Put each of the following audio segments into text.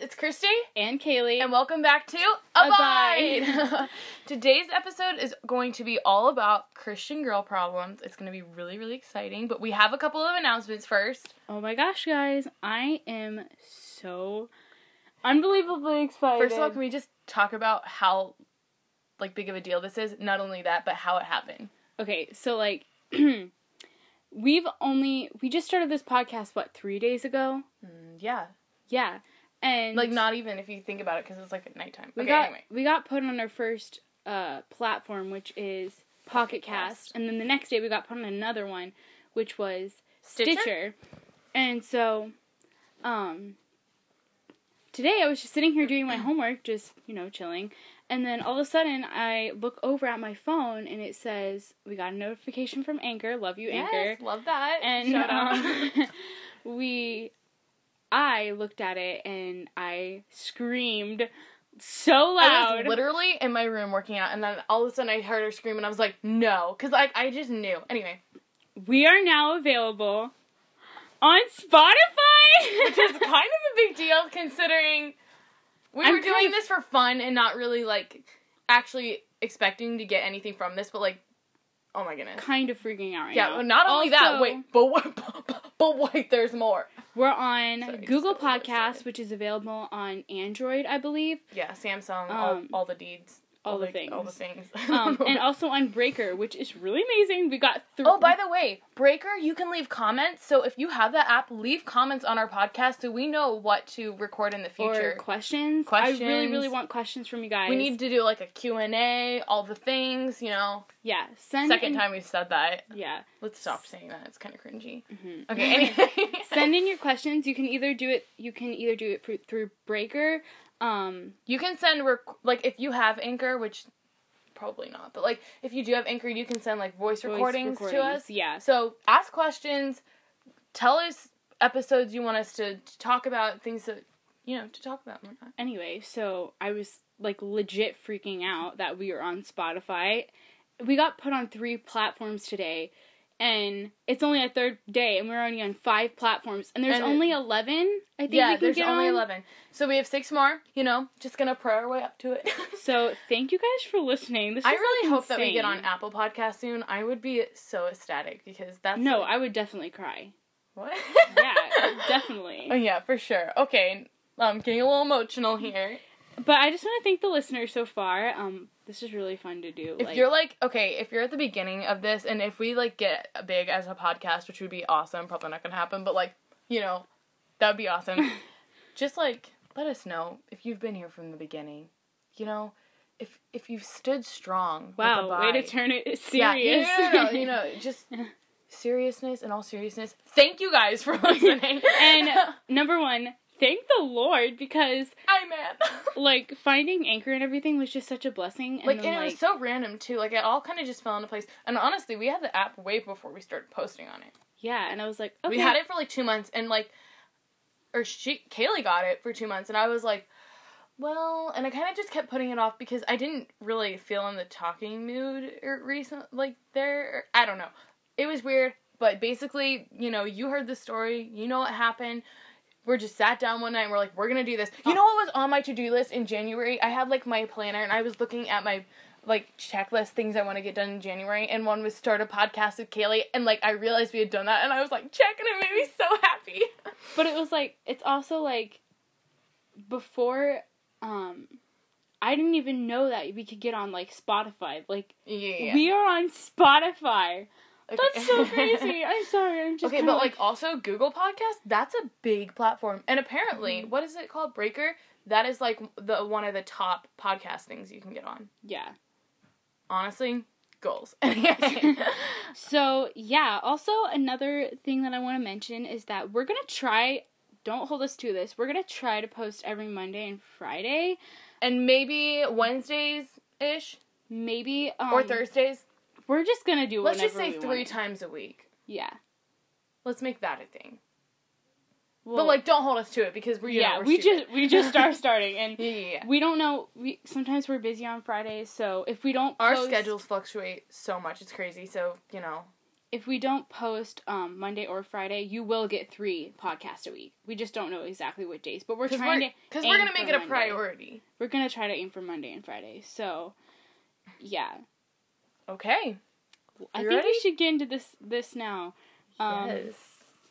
it's Christy. and Kaylee. And welcome back to Abide. Abide. Today's episode is going to be all about Christian girl problems. It's going to be really, really exciting, but we have a couple of announcements first. oh my gosh, guys, I am so unbelievably excited. First of all, can we just talk about how like big of a deal this is? Not only that, but how it happened. okay, so like, we've only we just started this podcast what three days ago? Mm, yeah. Yeah, and Like not even if you think about it cuz it's like at nighttime. we okay, got anyway. we got put on our first uh platform, which is Pocket Pocket Cast. Cast, and then the next day we got put on another one, which was Stitcher? Stitcher. And so, um, today I was just sitting here doing my homework, just, you know, chilling. And then all of a sudden I look over at my phone and it says, We got a notification from Anchor. Love you, Anchor. Yes, love that. And Shout out. um, we, I looked at it and I screamed so loud. I was literally in my room working out, and then all of a sudden I heard her scream, and I was like, "No," because like I just knew. Anyway, we are now available on Spotify. which is kind of a big deal considering we I'm were doing of- this for fun and not really like actually expecting to get anything from this, but like, oh my goodness. kind of freaking out right Yeah, now. well, not only that, wait, but wait, but wait, there's more. We're on Sorry, Google little Podcasts, which is available on Android, I believe, Yeah, Samsung, Um, all, all the deeds, all the things, all the things. um, and also on Breaker, which is really amazing. We got three. Oh, by the way, Breaker, you can leave comments. So if you have that app, leave comments on our podcast so we know what to record in the or future. questions. I really, really want questions from you guys. we need to do like a Q&A, all the things, you know. Yeah, send Second in, time we've said that. Yeah, Let's stop saying that. It's kind of cringy. mhm. Okay, anyway. send in your questions. You can either do it. You can either do it through, through Breaker. Um, you can send rec- like if you have Anchor, which probably not, but like if you do have Anchor, you can send like voice, voice recordings, to us. Yeah. So ask questions, tell us episodes you want us to, to talk about, things that you know to talk about. Anyway, so I was like legit freaking out that we were on Spotify. We got put on three platforms today, and it's only a third day, and we're already on five platforms, and there's And- only eleven. I think Yeah, we can there's get only on. eleven, so we have six more. You know, just gonna pray our way up to it. So thank you guys for listening. This I really hope that we get on. Apple Podcast soon. I would be so ecstatic because that's No, like- I would definitely cry. what? Yeah, definitely. Oh yeah, for sure. Okay, um, getting a little emotional here. But I just want to thank the listeners so far. Um, this is really fun to do. If like, you're like, okay, if you're at the beginning of this, and if we like get big as a podcast, which would be awesome, probably not gonna happen, but like, you know, that would be awesome. Just like, let us know if you've been here from the beginning. You know, if if you've stood strong. with wow, way to turn it Yeah, serious. no, no, no, you know, just seriousness and all seriousness. Thank you guys for listening. and number one, thank the Lord because I man. like finding anchor and everything was just such a blessing. And like then, and it like, was so random too. Like it all kind of just fell into place. And honestly, we had the app way before we started posting on it. yeah, and I was like, okay, We had it for like two months, and like, or she Kaylee got it for two months, and I was like, well, and I kind of just kept putting it off because I didn't really feel in the talking mood or recent like there. I don't know. It was weird, but basically, you know, you heard the story. You know what happened. We're just sat down one night and we're like, we're gonna do this. You know what was on my to do list in January? I had like my planner and I was looking at my like checklist things I want to get done in January, and one was start a podcast with Kaylee, and like I realized we had done that, and I was like, check, and it made me so happy. But it was like it's also like before um I didn't even know that we could get on like Spotify. Like Yeah, we are on Spotify. Okay. That's so crazy. I'm sorry. I'm just okay, but like also Google Podcast, that's a big platform, and apparently, Mhm. what is it called, Breaker? That is like the one of the top podcast things you can get on. yeah. Honestly, goals. So yeah, also another thing that I want to mention is that we're gonna try. Don't hold us to this. We're gonna try to post every Monday and Friday, and maybe Wednesdays ish maybe um, or Thursdays. We're just gonna do. Let's just say three times a week. Yeah. Let's make that a thing. Well, but like, don't hold us to it because we're yeah, know, we're we stupid. just we just are starting, and yeah, yeah, yeah. we don't know. We sometimes we're busy on Fridays, so if we don't Our post- schedules fluctuate so much; it's crazy. So you know, if we don't post um, Monday or Friday, you will get three podcasts a week. We just don't know exactly what days, but we're Because trying we're, to cause we're gonna make it a Monday. priority. We're gonna try to aim for Monday and Friday. So, yeah, Okay. I think ready? we should get into this this now. Um, yes.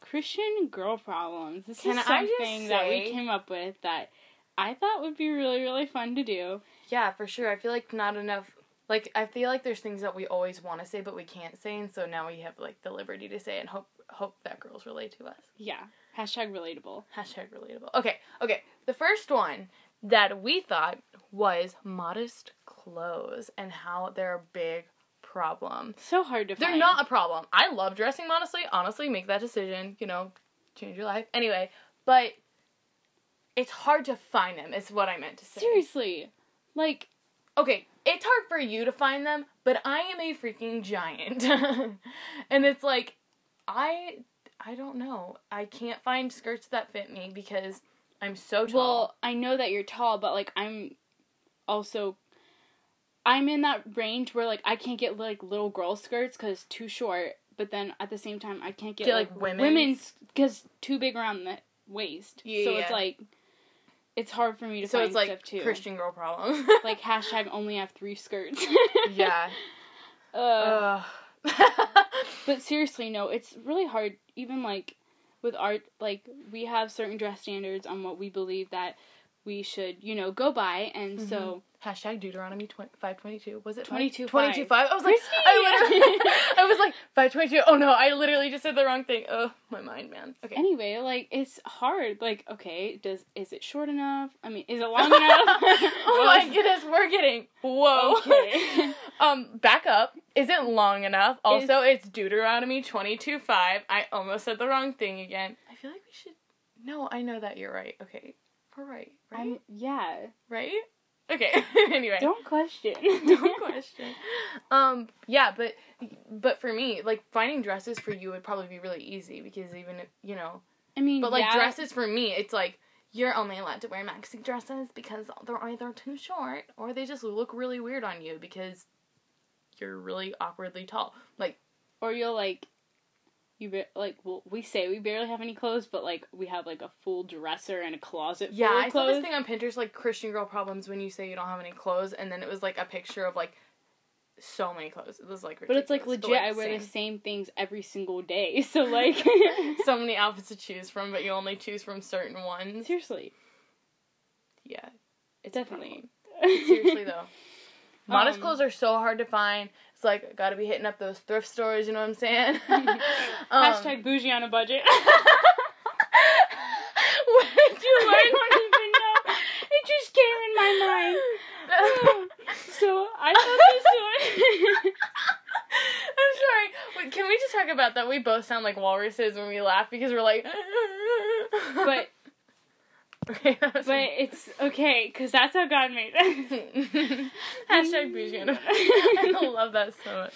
Christian girl problems. This Can is something that we came up with that I thought would be really really fun to do. Yeah, for sure. I feel like not enough. Like I feel like there's things that we always want to say but we can't say, and so now we have like the liberty to say and hope hope that girls relate to us. Yeah. Hashtag relatable. Hashtag relatable. Okay, okay. The first one that we thought was modest clothes and how they're a big problem. So hard to find. They're find. not a problem. I love dressing modestly. Honestly, make that decision. You know, change your life. Anyway, but it's hard to find them. Is what I meant to say. seriously. Like Okay, it's hard for you to find them, but I am a freaking giant, and it's like I I don't know. I can't find skirts that fit me because I'm so tall. Well, I know that you're tall, but like I'm also I'm in that range where like I can't get like little girl skirts because it's too short. But then at the same time, I can't get, Get, like, like, women's? women's because too big around the waist. Yeah, so yeah. it's like it's hard for me to so find it's like stuff too. Christian girl problem. like hashtag only have three skirts. yeah. Uh, Ugh. But seriously, no, it's really hard. Even like with art, like we have certain dress standards on what we believe that we should, you know, go by, and so Hashtag Deuteronomy 20, 522. Was it 22 22 5? I was like, Christy! I literally, I was like, 522. Oh no, I literally just said the wrong thing. Oh, my mind, man. Okay. anyway, like it's hard. Like, okay, does is it short enough? I mean, is it long enough? oh my goodness, we're getting whoa. Okay. um, back up. Isn't long enough. Also, it's Deuteronomy twenty two five. I almost said the wrong thing again. I feel like we should. No, I know that you're right. Okay, we're right. Right. Um, yeah. right. Okay. anyway. Don't question. Don't question. Um, yeah, but but for me, like finding dresses for you would probably be really easy because even if you know, I mean, but like yeah, dresses for me, it's like you're only allowed to wear maxi dresses because they're either too short or they just look really weird on you because you're really awkwardly tall. Like or you'll like. You ba- like well, we say we barely have any clothes, but like we have like a full dresser and a closet. yeah, full of I saw clothes. this thing on Pinterest like Christian girl problems when you say you don't have any clothes, and then it was like a picture of like so many clothes. It was like But it's like ridiculous, legit. I wear same. the same things every single day. So like, so many outfits to choose from, but you only choose from certain ones. seriously, Yeah, it's definitely. Seriously though, modest Um, clothes are so hard to find. It's like gotta be hitting up those thrift stores. You know what I'm saying? Um, Hashtag bougie on a budget. Where did you learn? I don't even know. It just came in my mind. So I thought this one. I'm sorry. Wait, can we just talk about that? We both sound like walruses when we laugh because we're like. but okay, but it's okay because that's how God made us. Hashtag bougie. I love that so much.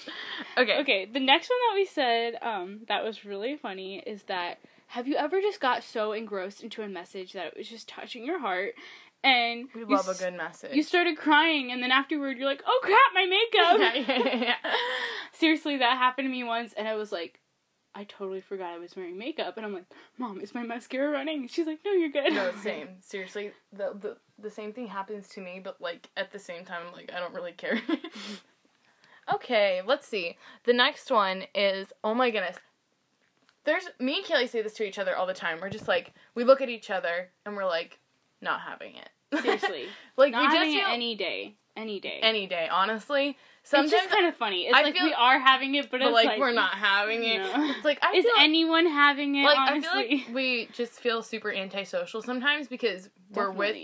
Okay. Okay, the next one that we said um, that was really funny is that have you ever just got so engrossed into a message that it was just touching your heart and We you love a good message. you started crying and then afterward you're like, oh crap, my makeup. yeah, yeah, yeah. Seriously, that happened to me once and I was like, I totally forgot I was wearing makeup and I'm like, Mom, is my mascara running? She's like, No, you're good. No, same. Seriously, the, the the same thing happens to me, but like at the same time, like I don't really care. okay, let's see. The next one is oh my goodness. There's me and Kaylee say this to each other all the time. We're just like we look at each other and we're like not having it. Seriously. like Not we just having it any day. Any day. any day. Honestly, sometimes just kind of funny. It's I like feel- we are having it, but, but it's like, like, we're not having it. No. It's like I Is feel anyone having it? like honestly? I feel like we just feel super antisocial sometimes because we're with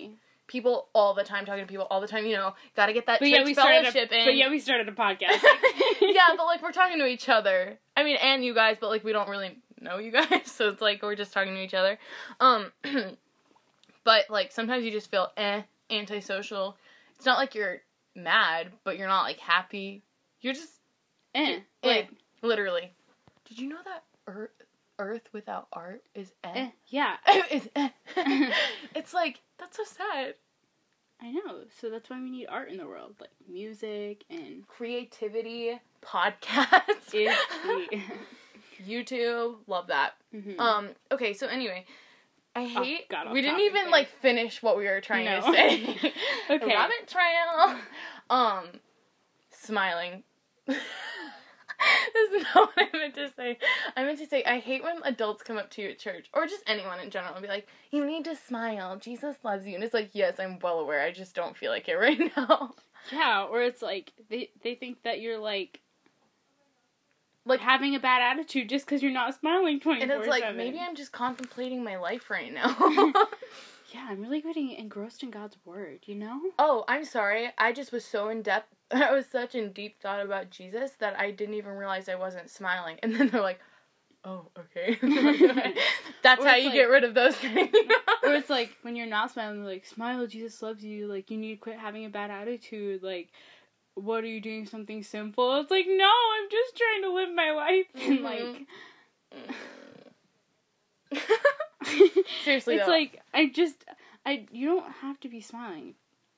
people all the time, talking to people all the time. You know, got to get that But yeah, we started. fellowship A, in. but yeah, we started a podcast. yeah, but like we're talking to each other. I mean, and you guys, but like we don't really know you guys, so it's like we're just talking to each other. Um, but like sometimes you just feel eh antisocial. It's not like you're mad, but you're not like happy. You're just eh, eh, like literally. Did you know that Earth Earth without art is eh? eh, yeah. is eh. it's like that's so sad. I know. So that's why we need art in the world, like music and Creativity, podcasts. YouTube, love that. Mhm. Um, okay, so anyway, I Oh, hate off we didn't even there. like finish what we were trying to say. Okay. Rabbit trail. Um, smiling. this is not what I meant to say. I meant to say I hate when adults come up to you at church or just anyone in general and be like, "You need to smile. Jesus loves you." And it's like, "Yes, I'm well aware. I just don't feel like it right now." yeah, or it's like they they think that you're like Like having a bad attitude just because you're not smiling twenty and it's like maybe I'm just contemplating my life right now. Yeah, I'm really getting engrossed in God's word. You know. Oh, I'm sorry. I just was so in depth. I was such in deep thought about Jesus that I didn't even realize I wasn't smiling. And then they're like, "Oh, okay." That's how you like- get rid of those things. Or it's like when you're not smiling, they're like, smile, Jesus loves you. Like, you need to quit having a bad attitude. Like, what are you doing something simple? It's like, no, I'm just trying to live my life. And, Mhm. like, Seriously, it's though. like, I just, I, you don't have to be smiling.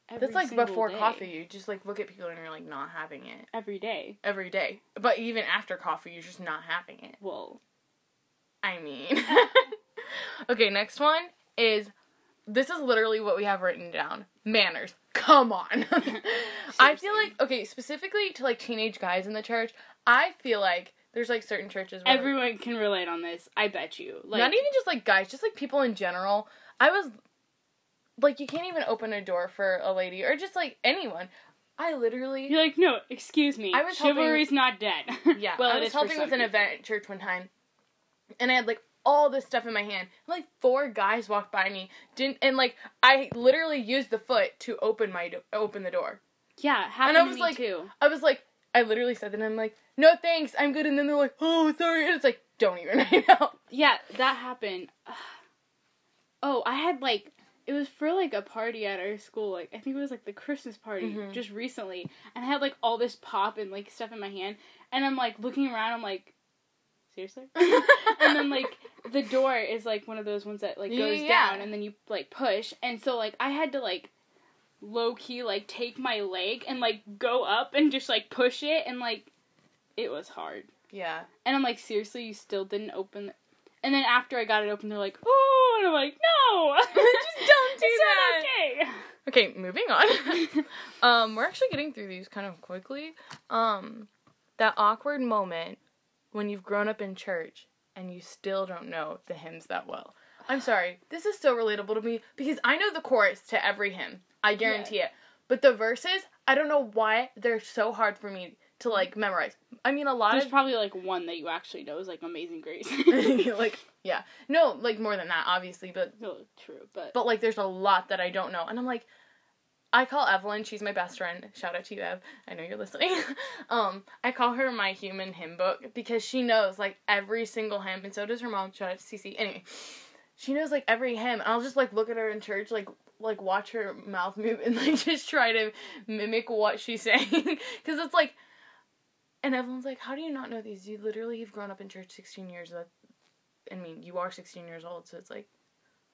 Every That's like before day. coffee. You just like look at people and you're like not having it Every day. every day. But even after coffee, you're just not having it. Well, I mean. okay, next one is this is literally what we have written down. Manners. Come on. I feel like okay, specifically to like teenage guys in the church, I feel like there's like certain churches where everyone can relate on this. I bet you. Like, not even just like guys, just like people in general. I was like you can't even open a door for a lady or just like anyone. I literally You're like, no, excuse me. I was helping- Chivalry's not dead. Yeah, well, I was helping with an people. event at church one time, and I had like all this stuff in my hand. And, like four guys walked by me, didn't, and like I literally used the foot to open my do- open the door. Yeah, happened I to was me like- too. I was like, I literally said that, I'm like, no thanks, I'm good. And then they're like, oh sorry, and it's like, don't even right now. Yeah, that happened. Oh, I had like it was for like a party at our school. Like I think it was like the Christmas party Mhm. just recently, and I had like all this pop and like stuff in my hand, and I'm like looking around. I'm like, seriously. and then like the door is like one of those ones that like goes Yeah. down, and then you like push, and so like I had to like low key like take my leg and like go up and just like push it, and like it was hard. yeah, And I'm like, seriously, you still didn't open it? And then after I got it open, they're like, oh, and I'm like, no, Just don't do it's not Okay, moving on. um, we're actually getting through these kind of quickly. Um, that awkward moment when you've grown up in church and you still don't know the hymns that well. I'm sorry, this is so relatable to me because I know the chorus to every hymn. I guarantee it. But the verses, I don't know why they're so hard for me to like memorize. I mean, a lot There's of probably like one that you actually know is like Amazing Grace. like yeah, no, like more than that, obviously, but no, true, but, but like there's a lot that I don't know. And I'm like I call Evelyn, she's my best friend. Shout out to you, Ev. I know you're listening. um, I call her my human hymn book because she knows like every single hymn, and so does her mom. Shout out to Cece. Anyway, she knows like every hymn. And I'll just like look at her in church, like like watch her mouth move and like just try to mimic what she's saying because it's like. And Evelyn's like, "How do you not know these? You literally have grown up in church 16 years. That, I mean, you are 16 years old, so it's like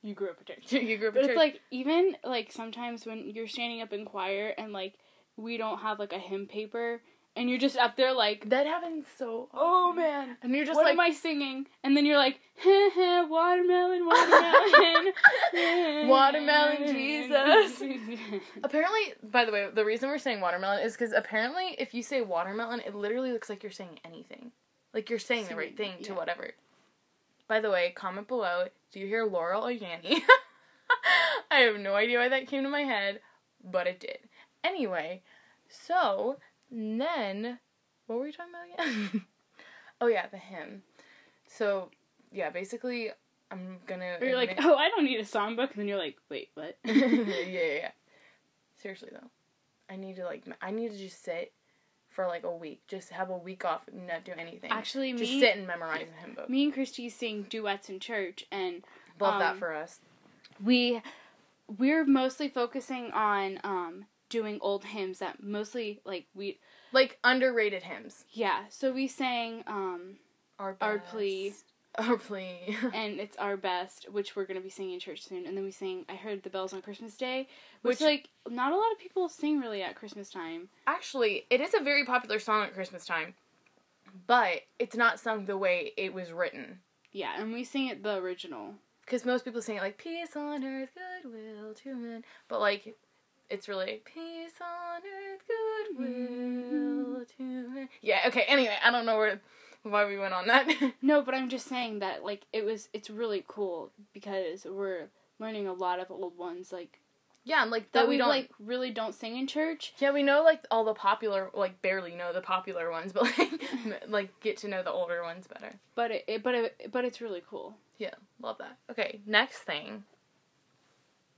you grew up a church. you grew up But in it's church. like even like sometimes when you're standing up in choir and like we don't have like a hymn paper and you're just up there like that happens so. oh man And you're just what like, am I singing? And then you're like, watermelon, watermelon, Watermelon Jesus. Apparently, by the way, the reason we're saying watermelon is because apparently, if you say watermelon, it literally looks like you're saying anything. Like you're saying the right thing Singing, to whatever. By the way, comment below. Do you hear Laurel or Yanny? I have no idea why that came to my head, but it did. Anyway, so then, what were we talking about again? oh yeah, the hymn. So yeah, basically, I'm gonna. Or you're like, oh, I don't need a songbook, and then you're like, wait, what? yeah, yeah, yeah. Seriously though, I need to like I need to just sit for like a week, just have a week off and not do anything. Actually, just me, sit and memorize a hymn book. me and Christy sing duets in church, and Love that um, for us. we we're mostly focusing on um doing old hymns that mostly like we Like underrated hymns. yeah. So we sang um Our Our plea. Oh please. and it's our best, which we're gonna be singing in church soon. And then we sing "I Heard the Bells on Christmas Day," which, Which- like not a lot of people sing really at Christmas time. Actually, it is a very popular song at Christmas time, but it's not sung the way it was written. Yeah, and we sing it the original. Because most people sing it like peace on earth, goodwill to men, but like it's really peace on earth, goodwill mm-hmm. to men. Yeah. Okay. Anyway, I don't know where why we went on that. No, but I'm just saying that like it was. It's really cool because we're learning a lot of old ones like yeah, and like that that we we don't like really don't sing in church. Yeah, we know like all the popular, like barely know the popular ones, but like like get to know the older ones better. But it, it but it, but it's really cool. Yeah, love that. Okay, next thing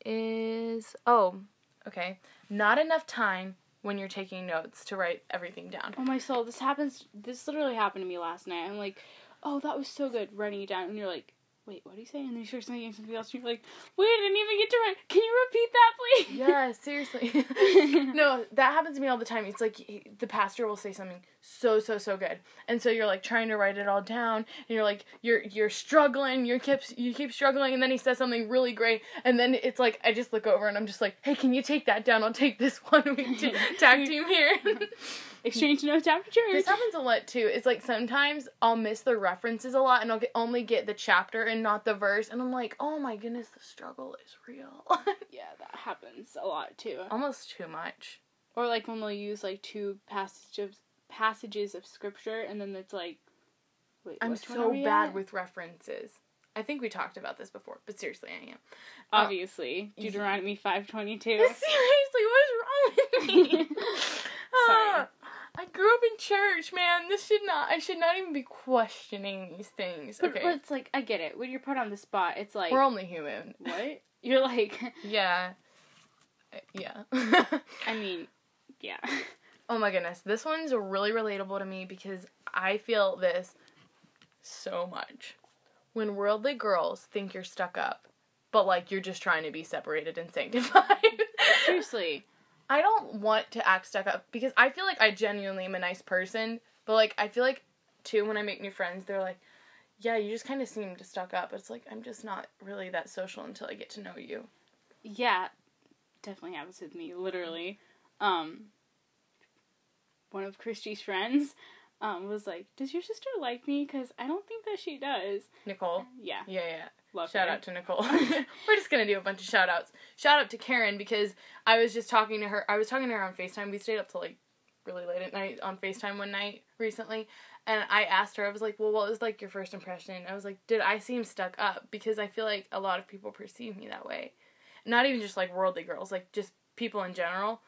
is oh, okay, not enough time when you're taking notes to write everything down. Oh my soul, this happens. This literally happened to me last night. I'm like, oh, that was so good, writing it down, and you're like, wait, what do you say? And then you start saying something else, and you're like, wait, I didn't even get to write. Can you repeat that, please? Yeah, seriously. no, that happens to me all the time. It's like the pastor will say something so so so good, and so you're like trying to write it all down, and you're like you're you're struggling, you keep you keep struggling, and then he says something really great, and then it's like I just look over and I'm just like, hey, can you take that down? I'll take this one. We t- tag team here. Exchange notes after church. this happens a lot too. It's like sometimes I'll miss the references a lot, and I'll get, only get the chapter and not the verse, and I'm like, oh my goodness, the struggle is real. yeah, that happens a lot too. Almost too much. Or like when we'll use like two passages passages of scripture, and then it's like, wait, I'm which one are so bad at? with references. I think we talked about this before, but seriously, I am. obviously Deuteronomy five twenty two. seriously, what's wrong with me? Sorry. Ah, I grew up in church, man. This should not. I should not even be questioning these things. But, Okay, but it's like I get it. When you're put on the spot, it's like we're only human. what? You're like, Yeah, Uh, yeah. I mean, yeah. Oh my goodness, this one's really relatable to me because I feel this so much. When worldly girls think you're stuck up, but like you're just trying to be separated and sanctified. Seriously. I don't want to act stuck up because I feel like I genuinely am a nice person, but like I feel like too when I make new friends, they're like, "Yeah, you just kind of seem to stuck up." It's like I'm just not really that social until I get to know you. Yeah, definitely happens with me. Literally, um, one of Christy's friends, um, was like, "Does your sister like me? Because I don't think that she does." Nicole, Yeah, yeah, yeah. love Shout her. out to Nicole. We're just gonna do a bunch of shout outs. Shout out to Karen because I was just talking to her. I was talking to her on Facetime. We stayed up till like really late at night on Facetime one night recently, and I asked her. I was like, "Well, what was like your first impression?" I was like, "Did I seem stuck up?" Because I feel like a lot of people perceive me that way. Not even just like worldly girls, like just people in general.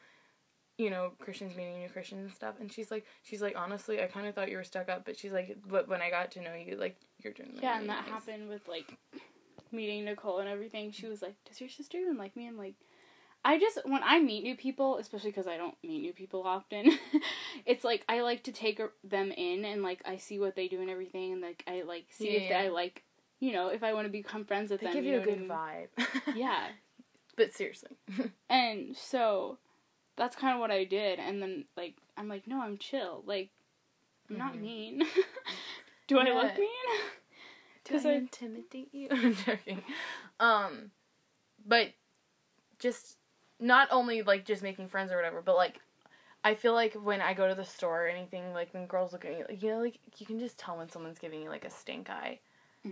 You know, Christians meeting new Christians and stuff. And she's like, she's like, honestly, I kind of thought you were stuck up, but she's like, but when I got to know you, like, you're doing Yeah, and that happened with like meeting Nicole and everything. She was like, "Does your sister even like me?" I'm like, I just when I meet new people, especially because I don't meet new people often, it's like I like to take them in and like I see what they do and everything, and like I like see if Yeah. I like, you know, if I want to become friends with They them. give you know a what I good mean? vibe. Yeah, But seriously. and so that's kind of what I did, and then like I'm like, no, I'm chill. Like I'm not Mhm. mean. do I look mean? Do 'Cause I intimidate you? I'm joking. Um, but just not only like just making friends or whatever, but like I feel like when I go to the store or anything, like when girls look at me, like you know, like you can just tell when someone's giving you like a stink eye,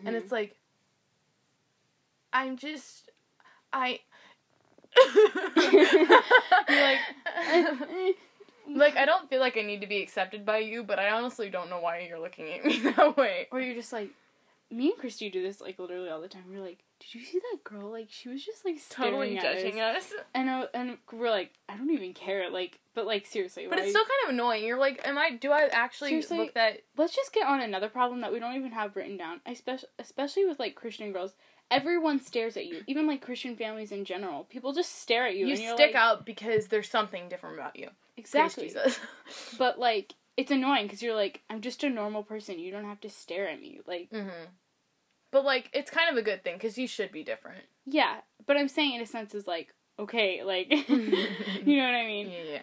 and Mhm. it's like I'm just I. Like, eh. like I don't feel like I need to be accepted by you, but I honestly don't know why you're looking at me that way. Or you're just like, me and Christy do this like literally all the time. We're like, did you see that girl? Like she was just like staring Totally at judging us. us. And I, and we're like, I don't even care. Like, but like seriously, But it's still kind of annoying. You're like, am I? Do I actually Seriously? look that? let's just get on another problem that we don't even have written down. I Especially especially with like Christian girls, everyone stares at you. Even like Christian families in general, people just stare at you. You stick like, out because there's something different about you. exactly. Jesus. But like, it's annoying because you're like, I'm just a normal person. You don't have to stare at me. Like, mm-hmm. But like, it's kind of a good thing because you should be different. yeah. But I'm saying in a sense is like, okay, like, you know what I mean? Yeah, yeah.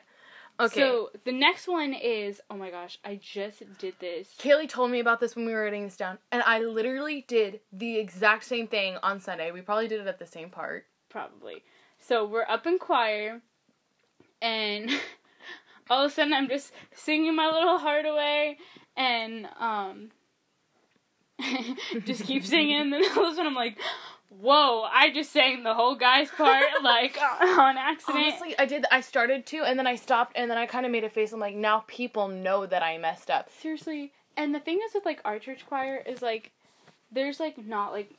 Okay. So the next one is oh my gosh, I just did this. Kaylee told me about this when we were writing this down, and I literally did the exact same thing on Sunday. We probably did it at the same part. Probably. So we're up in choir, and all of a sudden I'm just singing my little heart away, and um, just keep singing. And then all of a sudden I'm like, whoa! I just sang the whole guy's part like on accident. Honestly, I did. I started to, and then I stopped, and then I kind of made a face. I'm like, now people know that I messed up. Seriously. And the thing is with like our church choir is like, there's like not like,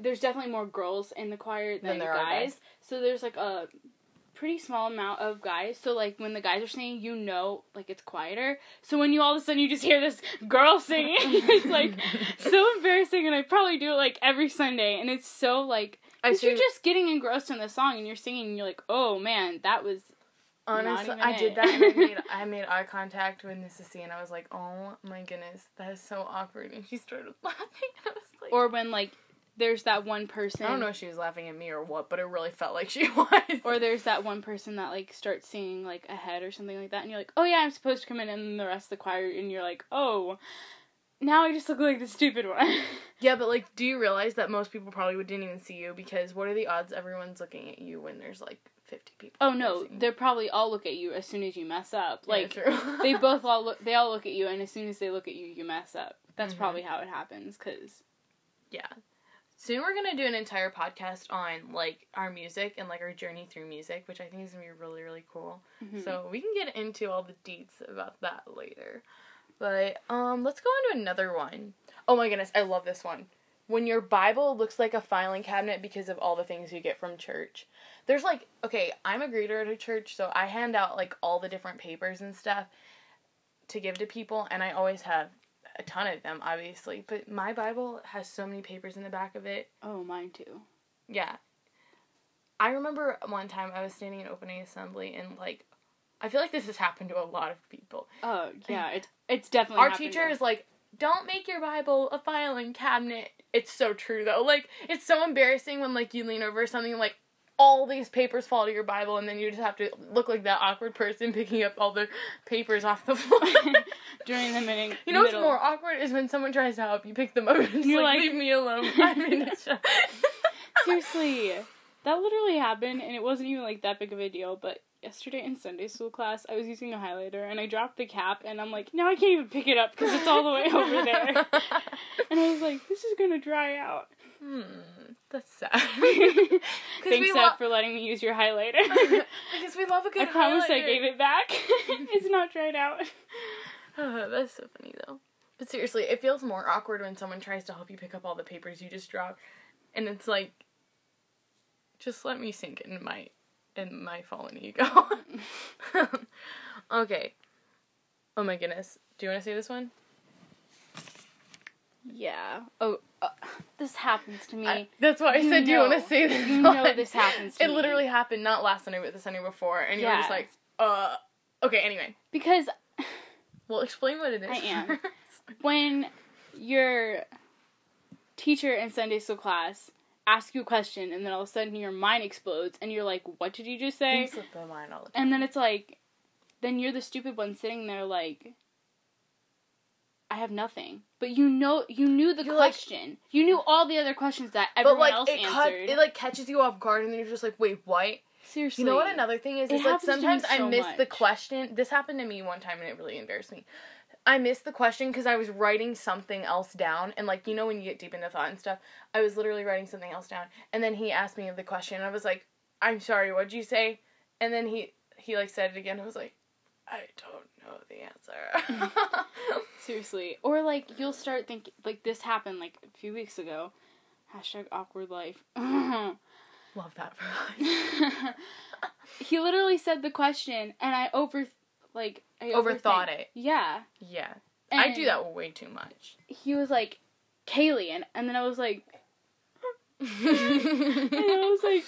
there's definitely more girls in the choir than, Than there are guys. guys. So there's like a pretty small amount of guys. So like when the guys are singing, you know like it's quieter. So when you all of a sudden you just hear this girl singing, it's like so embarrassing. And I probably do it like every Sunday, and it's so like. Because you're just getting engrossed in the song and you're singing and you're like, oh man, that was Honestly, I did that, and I made, I made eye contact with. C, and I was like, oh my goodness, that is so awkward. And she started laughing. I was like, or when like there's that one person I don't know if she was laughing at me or what, but it really felt like she was. Or there's that one person that like starts singing like ahead or something like that, and you're like, oh yeah, I'm supposed to come in, and then the rest of the choir, and you're like, oh, now I just look like the stupid one. yeah, but like, do you realize that most people probably didn't even see you because what are the odds everyone's looking at you when there's like 50 people? oh no, facing? they probably all look at you as soon as you mess up. Yeah, Like true. they both all look, they all look at you, and as soon as they look at you, you mess up. That's Mhm. probably how it happens, cause yeah. Soon we're gonna do an entire podcast on like our music and like our journey through music, which I think is gonna be really really cool. mhm. So we can get into all the deets about that later. But um let's go on to another one. Oh my goodness, I love this one. When your Bible looks like a filing cabinet because of all the things you get from church. There's like okay, I'm a greeter at a church, so I hand out like all the different papers and stuff to give to people and I always have a ton of them obviously, but my Bible has so many papers in the back of it. oh mine too. Yeah. I remember one time I was standing in opening assembly and like I feel like this has happened to a lot of people. Oh yeah, it's it's definitely Our teacher is like, "Don't make your Bible a filing cabinet." It's so true though. Like it's so embarrassing when like you lean over something and like all these papers fall to your Bible and then you just have to look like that awkward person picking up all the papers off the floor. during the minute. You know what's more awkward is when someone tries to help you pick them up and You're like, like- leave me alone. I'm in a. Seriously, that literally happened, and it wasn't even like that big of a deal. But yesterday in Sunday school class, I was using a highlighter, and I dropped the cap, and I'm like, now I can't even pick it up because it's all the way over there. and I was like, this is gonna dry out. Hmm, that's sad. Thanks, Seth, lo- for letting me use your highlighter. because we love a good I promise I gave it back. it's not dried out. that's so funny though. But seriously, it feels more awkward when someone tries to help you pick up all the papers you just dropped, and it's like, just let me sink in my, in my fallen ego. okay. Oh my goodness. Do you want to say this one? Yeah. Oh, uh, this happens to me. I- that's why I You said, do you want to say this you one? know this happens to It me. literally happened not last Sunday, but the Sunday before, and you were just like, uh. Okay. Anyway, because well, explain what it is. I am. when your teacher in Sunday school class asks you a question and then all of a sudden your mind explodes and you're like, what did you just say? Things slip my mind all the time. And then it's like, then you're the stupid one sitting there like, I have nothing. But you know, you knew the You're like- question. you knew all the other questions that but everyone like else it cut, answered. it like catches you off guard, and then you're just like, wait, what? Seriously. You know what another thing is? It Is like happens to me sometimes I so miss the much. question. This happened to me one time and it really embarrassed me. I missed the question because I was writing something else down, and like you know when you get deep into thought and stuff, I was literally writing something else down, and then he asked me the question, and I was like, "I'm sorry, what'd you say?" And then he he like said it again. I was like, "I don't know the answer." Seriously. Or like you'll start thinking like this happened like a few weeks ago. Hashtag awkward life. Love that for us. he literally said the question and I over like I Overthought overthink- it. Yeah. Yeah, I do that way too much. He was like Kaylee and, and then I was like and I was like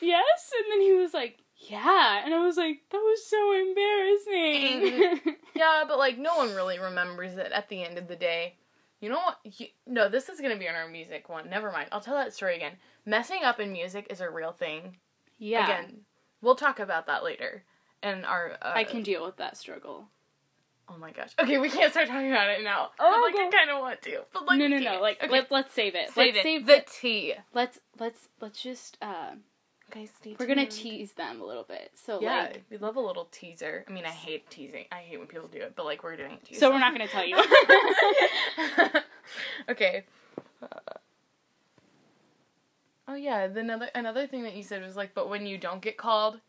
yes and then he was like yeah and I was like that was so embarrassing. Yeah, but like no one really remembers it at the end of the day. You know what? You, no, this is gonna be on our music one. Never mind. I'll tell that story again. Messing up in music is a real thing. yeah. Again, we'll talk about that later. and our. Uh, I can deal with that struggle. Oh my gosh. Okay, we can't start talking about it now. Oh, but, like I kind of want to, but like no, no, no. Like okay. let's let's save it. save let's it. save the the. tea. Let's let's let's just. uh Stay We're gonna tease them a little bit. So Yeah, like. we love a little teaser. I mean, I hate teasing. I hate when people do it, but like we're doing teaser. So we're not gonna tell you. okay. Uh, oh yeah, the another another thing that you said was like, but when you don't get called,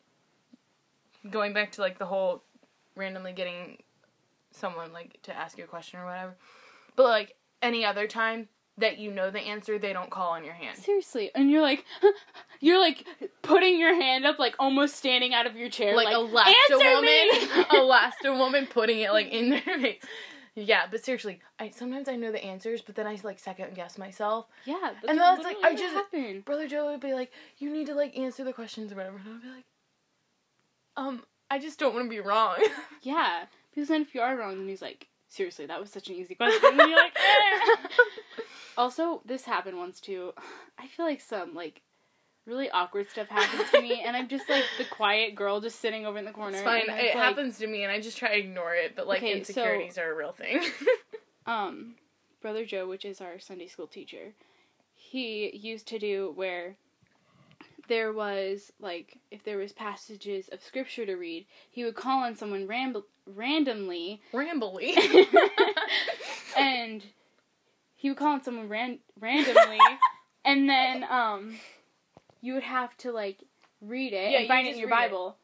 going back to like the whole randomly getting someone like to ask you a question or whatever, but like any other time that you know the answer, they don't call on your hand. Seriously, and you're like, you're like putting your hand up, like almost standing out of your chair, Like, like, "Answer woman, me!" a Lasta woman putting it like in their face. Yeah, but seriously, I sometimes I know the answers, but then I like second guess myself. yeah, that's And that's, like, I just- happened. Brother Joe would be like, "You need to like answer the questions or whatever," and I'd be like, "Um, I just don't want to be wrong." Yeah, because then if you are wrong, then he's like, seriously, that was such an easy question. And you're like, "Eh." Also, this happened once too. I feel like some like really awkward stuff happens to me, and I'm just like the quiet girl just sitting over in the corner. it's fine. It like, happens to me, and I just try to ignore it. But like Okay, so- insecurities are a real thing. um brother joe which is our sunday school teacher he used to do where there was like if there was passages of scripture to read he would call on someone ram- randomly Rambly. and he would call on someone ran- randomly and then um you would have to like read it Yeah, and find it in your read it. bible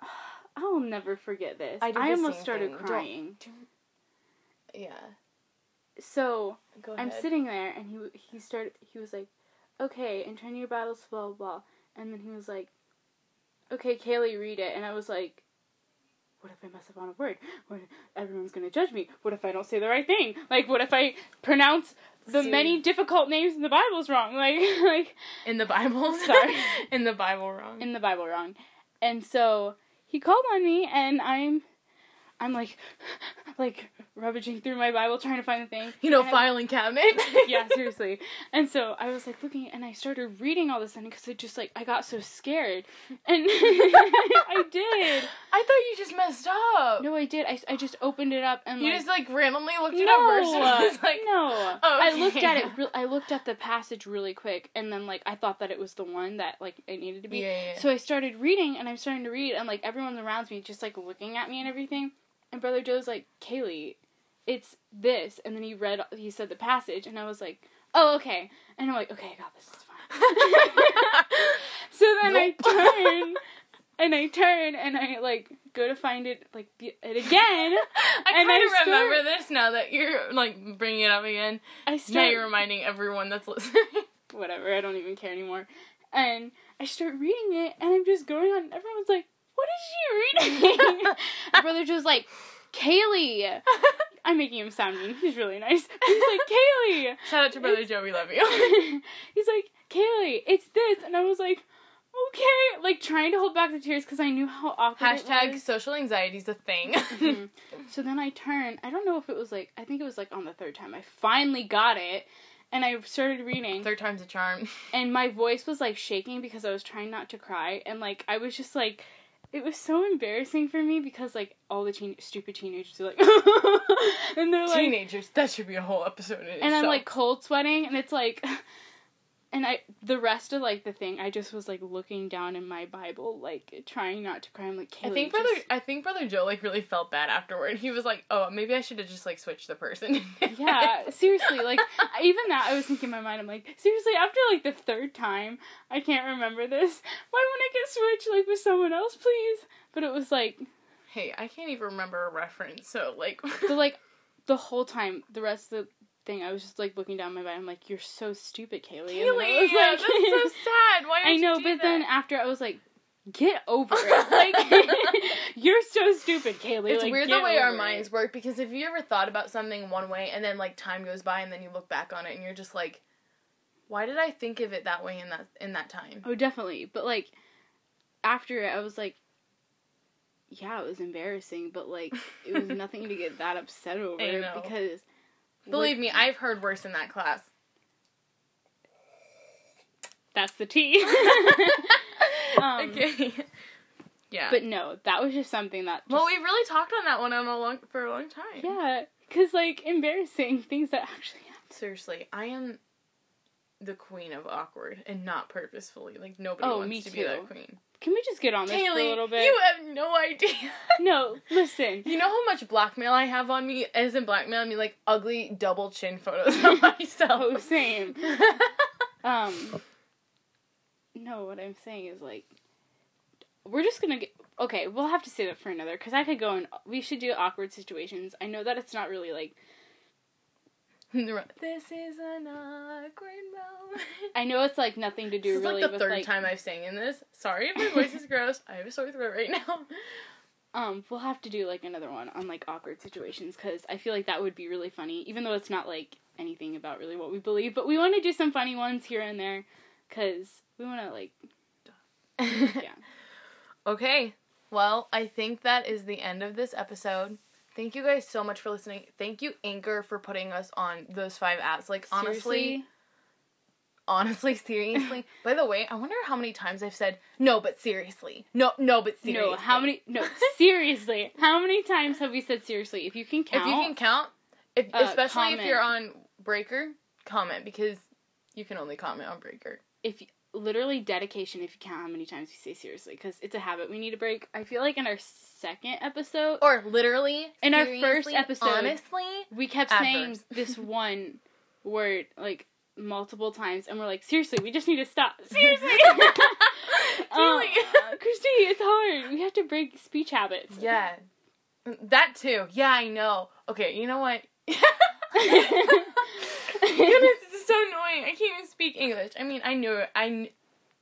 i'll never forget this I i, almost started thing. Don't- crying yeah. so I'm sitting there, and he he started. He was like, "Okay, and turn your battles, blah blah blah." And then he was like, "Okay, Kaylee, read it." And I was like, "What if I mess up on a word? What everyone's gonna judge me? What if I don't say the right thing? Like, what if I pronounce the See. many difficult names in the Bible's wrong? Like, like in the Bible. Sorry. in the Bible wrong. in the Bible wrong?" And so he called on me, and I'm, I'm like, like rummaging through my Bible trying to find the thing. you know, filing cabinet. yeah, seriously. And so I was like looking, and I started reading all of a sudden because I just like I got so scared, and I did. I thought you just messed up. No, I did. I, I just opened it up and You like, just like randomly looked at no, a verse and uh, was like, no. Oh, I looked at it. Re- I looked at the passage really quick, and then like I thought that it was the one that like it needed to be. yeah, yeah, yeah. So I started reading, and I'm starting to read, and like everyone around me just like looking at me and everything. And Brother Joe's like, Kaylee, it's this. And then he read, he said the passage, and I was like, oh, okay. And I'm like, okay, I got this. It's fine. so then Nope. I turn, and I turn, and I like go to find it, like it again. I kind of start- remember this now that you're like bringing it up again. I start, Now you're reminding everyone that's listening. whatever, I don't even care anymore. And I start reading it, and I'm just going on. Everyone's like, "What is she reading?" Brother Joe's like, "Kaylee." I'm making him sound mean. He's really nice. He's like, "Kaylee." Shout out to Brother Joe, we love you. He's like, "Kaylee, it's this," and I was like, "Okay," like trying to hold back the tears because I knew how awkward. Hashtag social anxiety is a thing. Mhm. So then I turned. I don't know if it was like. I think it was like on the third time. I finally got it, and I started reading. Third time's a charm. and my voice was like shaking because I was trying not to cry and like I was just like it was so embarrassing for me because like all the teen- stupid teenagers are like and they're like Teenagers, that should be a whole episode and I'm like cold sweating and it's like and I the rest of like the thing I just was like looking down in my Bible like trying not to cry I'm like I think brother, just- I think brother Joe like really felt bad afterward. He was like, "Oh, maybe I should have just like switched the person." yeah, seriously, like even that I was thinking in my mind, I'm like, seriously, after like the third time, I can't remember this. Why wouldn't I get switched like with someone else, please? But it was like hey, I can't even remember a reference, so like, the like the whole time, the rest of the thing, I was just like looking down my mind. I'm like, you're so stupid, Kaylee. And then I Kaylee, was like- that's so sad. Why? I know, you do but then after I was like, get over it. Like you're so stupid, Kaylee. It's like, weird the way our minds it. work because if you ever thought about something one way and then like time goes by and then you look back on it and you're just like, why did I think of it that way in that in that time? Oh, definitely. But like after it, I was like, yeah, it was embarrassing, but like it was nothing to get that upset over because Believe me, I've heard worse in that class. that's the tea. Um, okay. Yeah. But no, that was just something that. Just, well, we really talked on that one on a long for a long time. yeah, because like embarrassing things that actually happen. Seriously, I am the queen of awkward and not purposefully. Like nobody Oh, wants me to be that queen. Can we just get on this for a little bit? you have no idea. No, listen. You know how much blackmail I have on me? Isn't blackmail I mean like ugly double chin photos of myself. Oh, same. Um. No, what I'm saying is like, we're just gonna get. Okay, we'll have to say that for another because I could go and we should do awkward situations. I know that it's not really like. this is an awkward moment. I know it's like nothing to do This is really like the with third like. time I've sang in this. Sorry if my voice is gross. I have a sore throat right now. Um, we'll have to do like another one on like awkward situations because I feel like that would be really funny, even though it's not like anything about really what we believe. But we want to do some funny ones here and there because we want to like yeah. Okay. Well, I think that is the end of this episode. Thank you guys so much for listening. Thank you, Anchor, for putting us on those five apps. Like, honestly, Seriously? honestly, seriously. By the way, I wonder how many times I've said, no, but seriously. No, no, but seriously. No, how many? No, seriously, how many times have we said seriously? If you can count, If you can count, if, Uh, especially if you're on Breaker, comment because you can only comment on Breaker. if you, literally dedication, if you count how many times you say seriously, because it's a habit we need to break. I feel like in our second episode, Or literally, In our first episode. honestly, we kept saying this one word like multiple times, and we're like, seriously, we just need to stop. Seriously, um, Christy, it's hard. We have to break speech habits. Yeah. That too. Yeah, I know. Okay, you know what? Goodness, this is so annoying. I can't even speak English. I mean, I knew. I kn-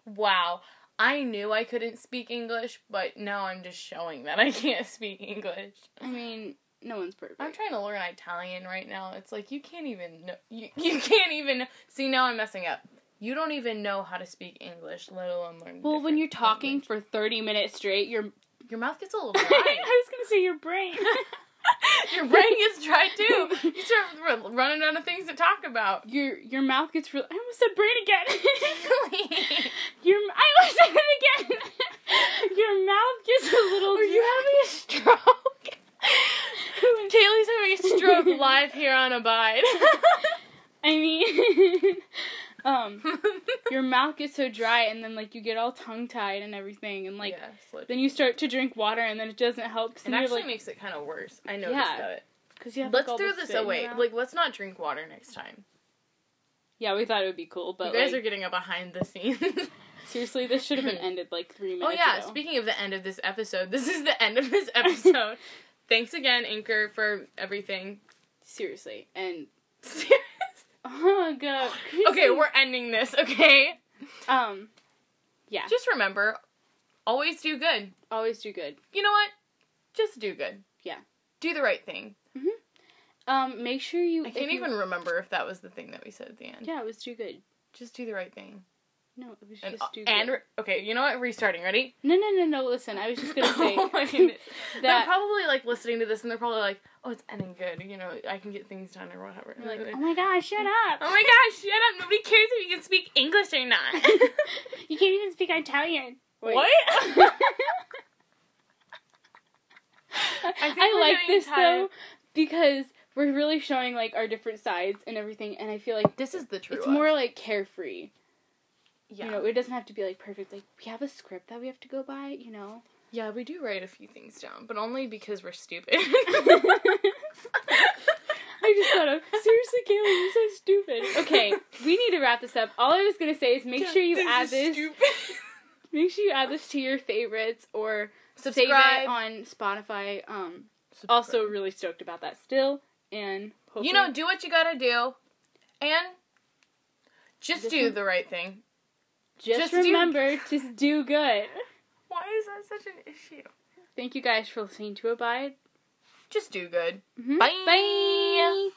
wow. I knew I couldn't speak English, but now I'm just showing that I can't speak English. I mean, no one's perfect. I'm trying to learn Italian right now. It's like you can't even know. You, you can't even see. Now I'm messing up. You don't even know how to speak English, let alone learn. well, when you're talking language. for 30 minutes straight, your your mouth gets a little dry. I was gonna say your brain. Your brain gets dry too. You start running out of things to talk about. your your mouth gets real. I almost said brain again. your I almost said it again. your mouth gets a little. Are you having a stroke? Kaylee's having a stroke live here on Abide. I mean, um, your mouth gets so dry, and then like you get all tongue tied and everything, and like yeah, then you start to drink water, and then it doesn't help because it actually like makes it kind of worse. I noticed Yeah. that. because you have Let's like, throw this spit in your away. Like, let's not drink water next time. yeah, we thought it would be cool, but you guys like, are getting a behind the scenes. seriously, this should have been ended like three oh, minutes ago. Oh yeah, ago. speaking of the end of this episode, this is the end of this episode. Thanks again, Anchor, for everything. seriously, and? oh god. okay, we're ending this. Okay. um, yeah, Just remember, always do good. always do good. You know what? Just do good. Yeah. Do the right thing. Um, make sure you. I can't you- even remember if that was the thing that we said at the end. Yeah, it was do good. Just do the right thing. No, it was And, just uh, do good. and okay, you know what? Restarting. Ready? no, no, no, no. Listen, I was just gonna say oh my goodness. they're probably like listening to this and they're probably like, "Oh, it's ending good. You know, I can get things done or whatever." You're like, oh my gosh, shut mm. up! Oh my gosh, shut up. Nobody cares if you can speak English or not. you can't even speak Italian. Wait. what? I, we're like this though because we're really showing like our different sides and everything, and I feel like this is the true it's us. more like carefree. Yeah. You know, it doesn't have to be like perfect. Like we have a script that we have to go by. You know. yeah, we do write a few things down, but only because we're stupid. I just thought of seriously, Kayla, you're so stupid. Okay, we need to wrap this up. All I was gonna say is make sure you add is this. stupid. Make sure you add this to your favorites or save it Subscribe. on Spotify. Um, also really stoked about that still, and you know, do what you gotta do, and just do the right thing. Just, just do- remember to do good. Why is that such an issue? Thank you guys for listening to Abide. Just do good. Mhm. Bye. Bye.